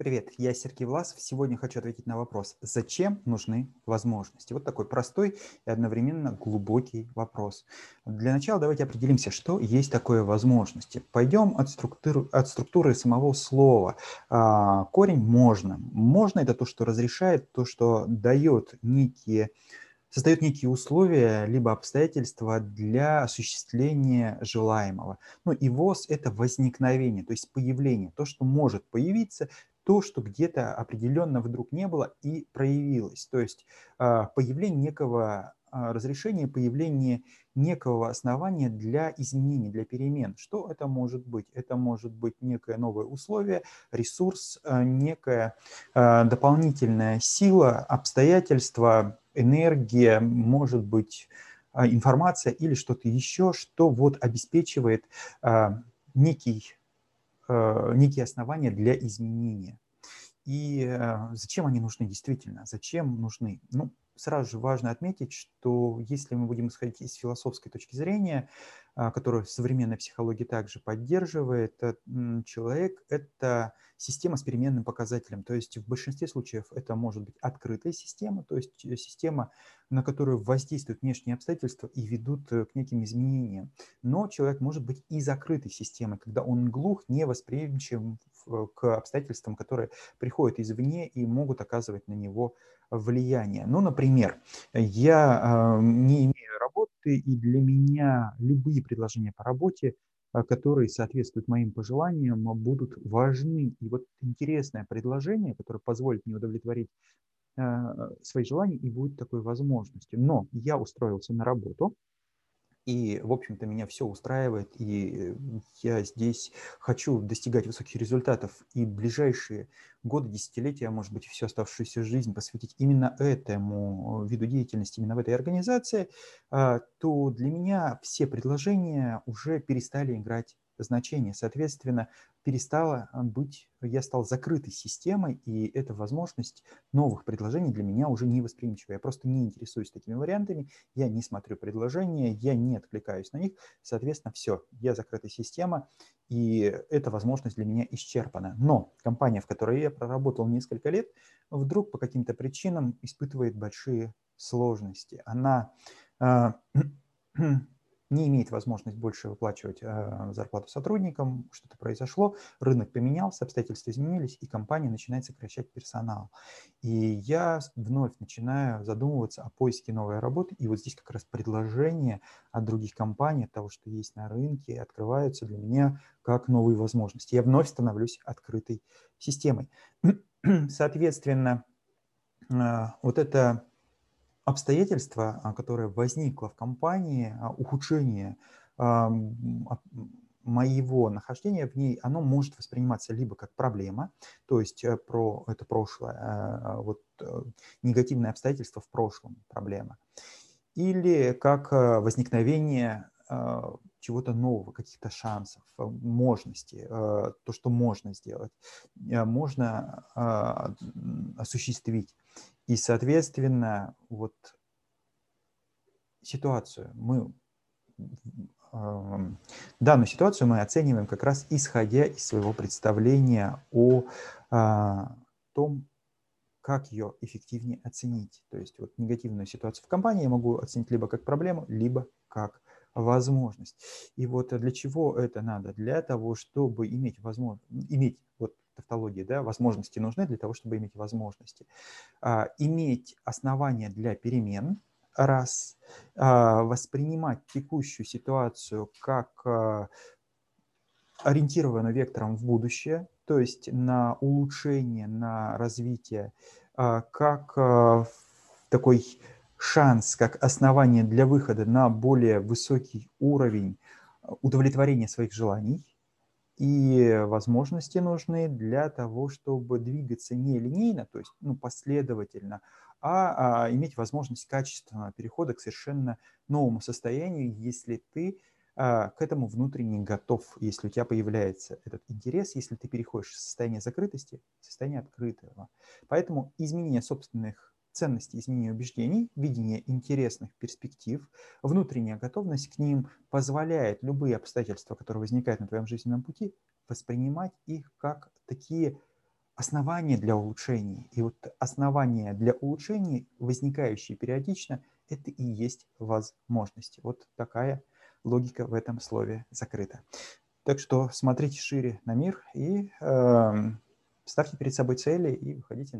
Привет, я Сергей Власов. Сегодня хочу ответить на вопрос, зачем нужны возможности? Вот такой простой и одновременно глубокий вопрос. Для начала давайте определимся, что есть такое возможности. Пойдем от структуры, от структуры самого слова. А, корень «можно». «Можно» — это то, что разрешает, то, что дает некие создает некие условия либо обстоятельства для осуществления желаемого. Ну и ВОЗ – это возникновение, то есть появление, то, что может появиться то, что где-то определенно вдруг не было и проявилось. То есть а, появление некого а, разрешения, появление некого основания для изменений, для перемен. Что это может быть? Это может быть некое новое условие, ресурс, а, некая дополнительная сила, обстоятельства, энергия, может быть информация или что-то еще, что вот обеспечивает некий некие основания для изменения. И э, зачем они нужны действительно? Зачем нужны? Ну, сразу же важно отметить, что если мы будем исходить из философской точки зрения, а, которую современная психология также поддерживает, э, человек – это система с переменным показателем. То есть в большинстве случаев это может быть открытая система, то есть э, система, на которую воздействуют внешние обстоятельства и ведут э, к неким изменениям. Но человек может быть и закрытой системой, когда он глух, не восприимчив к обстоятельствам, которые приходят извне и могут оказывать на него влияние. Ну, например, я не имею работы, и для меня любые предложения по работе, а, которые соответствуют моим пожеланиям, будут важны. И вот интересное предложение, которое позволит мне удовлетворить а, свои желания и будет такой возможностью. Но я устроился на работу, и, в общем-то, меня все устраивает, и я здесь хочу достигать высоких результатов. И ближайшие годы, десятилетия, а может быть, всю оставшуюся жизнь посвятить именно этому виду деятельности, именно в этой организации, а, то для меня все предложения уже перестали играть значение. Соответственно, перестала а, быть, я стал закрытой системой, и эта возможность новых предложений для меня уже не восприимчива. Я просто не интересуюсь такими вариантами, я не смотрю предложения, я не откликаюсь на них. Соответственно, все, я закрытая система, и эта возможность для меня исчерпана. Но компания, в которой я проработал несколько лет, вдруг по каким-то причинам испытывает большие сложности. Она а, не имеет возможность больше выплачивать э, зарплату сотрудникам, что-то произошло, рынок поменялся, обстоятельства изменились, и компания начинает сокращать персонал. И я вновь начинаю задумываться о поиске новой работы, и вот здесь как раз предложения от других компаний, от того, что есть на рынке, открываются для меня как новые возможности. Я вновь становлюсь открытой системой. Соответственно, э, вот это обстоятельство, а, которое возникло в компании, а, ухудшение моего нахождения в ней, оно может восприниматься либо как проблема, то есть э, про это прошлое, э, вот э, негативные обстоятельства в прошлом проблема, или как возникновение чего-то нового, каких-то шансов, можности, то, что можно сделать, можно осуществить. И, соответственно, вот ситуацию мы данную ситуацию мы оцениваем как раз исходя из своего представления о а, том, как ее эффективнее оценить. То есть вот негативную ситуацию в компании я могу оценить либо как проблему, либо как возможность. И вот для чего это надо? Для того, чтобы иметь возможность, иметь вот тавтологии, да, возможности нужны для того, чтобы иметь возможности. А, иметь основания для перемен, раз, а, воспринимать текущую ситуацию как а, ориентированную вектором в будущее, то есть на улучшение, на развитие, а, как а, такой шанс, как основание для выхода на более высокий уровень удовлетворения своих желаний, и возможности нужны для того, чтобы двигаться не линейно, то есть ну, последовательно, а, а иметь возможность качественного перехода к совершенно новому состоянию, если ты а, к этому внутренне готов, если у тебя появляется этот интерес, если ты переходишь из состояния закрытости в состояние открытого. Поэтому изменение собственных ценности изменения убеждений, видение интересных перспектив, внутренняя готовность к ним позволяет любые обстоятельства, которые возникают на твоем жизненном пути, воспринимать их как такие основания для улучшений. И вот основания для улучшений, возникающие периодично, это и есть возможности. Вот такая логика в этом слове закрыта. Так что смотрите шире на мир и э, ставьте перед собой цели и выходите